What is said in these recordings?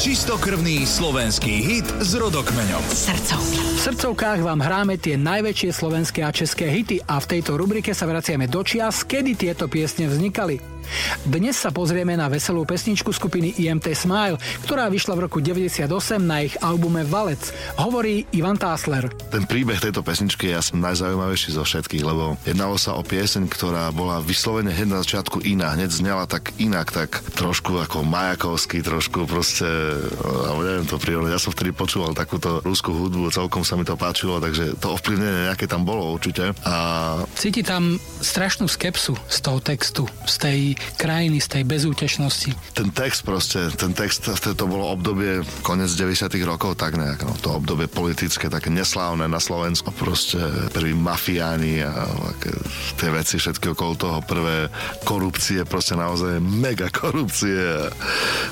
Čistokrvný slovenský hit s rodokmeňom. Srdcovky. V srdcovkách vám hráme tie najväčšie slovenské a české hity a v tejto rubrike sa vraciame do čias, kedy tieto piesne vznikali. Dnes sa pozrieme na veselú pesničku skupiny IMT Smile, ktorá vyšla v roku 98 na ich albume Valec. Hovorí Ivan Tásler. Ten príbeh tejto pesničky je asi najzaujímavejší zo všetkých, lebo jednalo sa o pieseň, ktorá bola vyslovene hneď na začiatku iná, hneď znela tak inak, tak trošku ako majakovský, trošku proste, alebo neviem to prírodne. Ja som vtedy počúval takúto rúskú hudbu, celkom sa mi to páčilo, takže to ovplyvnenie nejaké tam bolo určite. A... Cíti tam strašnú skepsu z toho textu, z tej krajiny, z tej bezútešnosti. Ten text proste, ten text, to bolo obdobie konec 90 rokov, tak nejak, no, to obdobie politické, také neslávne na Slovensku, proste prví mafiáni a tie veci všetky okolo toho, prvé korupcie, proste naozaj mega korupcie a,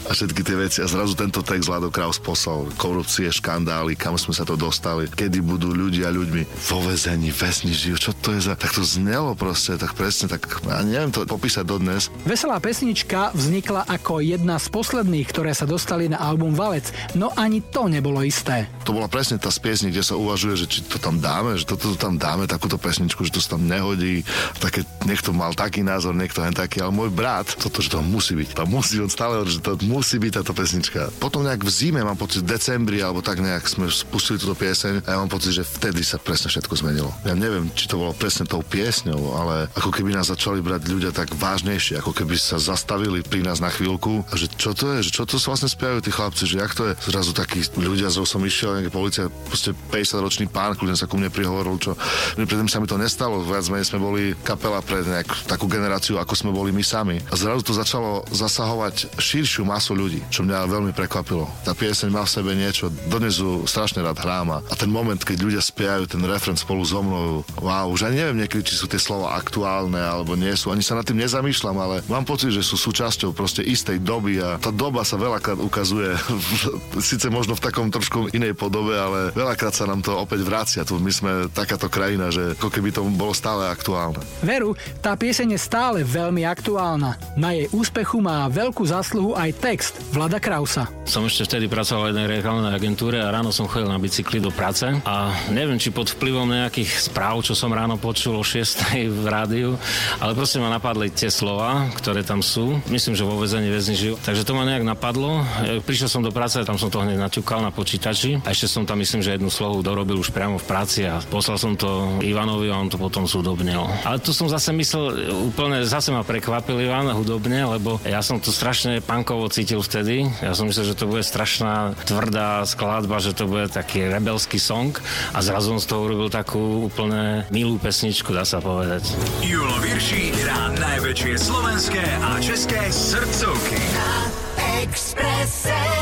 a všetky tie veci. A zrazu tento text Lado Kraus poslal, korupcie, škandály, kam sme sa to dostali, kedy budú ľudia ľuďmi vo vezení, vesni žijú, čo to je za... Tak to znelo proste, tak presne, tak ja neviem to popísať dodnes. Veselá pesnička vznikla ako jedna z posledných, ktoré sa dostali na album Valec, no ani to nebolo isté. To bola presne tá z kde sa uvažuje, že či to tam dáme, že toto tam dáme, takúto pesničku, že to sa tam nehodí. Také, niekto mal taký názor, niekto len taký, ale môj brat, toto, že to musí byť. To musí, on stále že to musí byť táto pesnička. Potom nejak v zime, mám pocit, v decembri, alebo tak nejak sme spustili túto pieseň a ja mám pocit, že vtedy sa presne všetko zmenilo. Ja neviem, či to bolo presne tou piesňou, ale ako keby nás začali brať ľudia tak vážnejšie, ako keby sa zastavili pri nás na chvíľku a že čo to je, že čo to vlastne spievajú tí chlapci, že jak to je. Zrazu takí ľudia, zo som išiel, nejaká policia, proste 50 ročný pán, kľudne sa ku mne prihovoril, čo predtým sa mi to nestalo, viac menej sme boli kapela pre nejak takú generáciu, ako sme boli my sami. A zrazu to začalo zasahovať širšiu masu ľudí, čo mňa veľmi prekvapilo. Tá pieseň má v sebe niečo, dodnes strašne rád hrám a ten moment, keď ľudia spievajú ten refren spolu so mnou, wow, už ani neviem niekedy, či sú tie slova aktuálne alebo nie sú, ani sa nad tým nezamýšľam, ale mám pocit, že sú súčasťou proste istej doby a tá doba sa veľakrát ukazuje, síce možno v takom trošku inej podobe, ale veľakrát sa nám to opäť vracia. Tu my sme takáto krajina, že ako keby to bolo stále aktuálne. Veru, tá pieseň je stále veľmi aktuálna. Na jej úspechu má veľkú zásluhu aj text Vlada Krausa. Som ešte vtedy pracoval v jednej reklamnej agentúre a ráno som chodil na bicykli do práce a neviem, či pod vplyvom nejakých správ, čo som ráno počul o 6 v rádiu, ale proste ma napadli tie slova, ktoré tam sú. Myslím, že vo väzení väzni žijú. Takže to ma nejak napadlo. E, prišiel som do práce, tam som to hneď naťukal na počítači a ešte som tam myslím, že jednu slohu dorobil už priamo v práci a poslal som to Ivanovi a on to potom súdobnil. Ale tu som zase myslel, úplne zase ma prekvapil Ivan hudobne, lebo ja som to strašne pankovo cítil vtedy. Ja som myslel, že to bude strašná tvrdá skladba, že to bude taký rebelský song a zrazu on z toho urobil takú úplne milú pesničku, dá sa povedať. Julo Virší hrá najväčšie slovenské a české srdcovky. Na Expresse.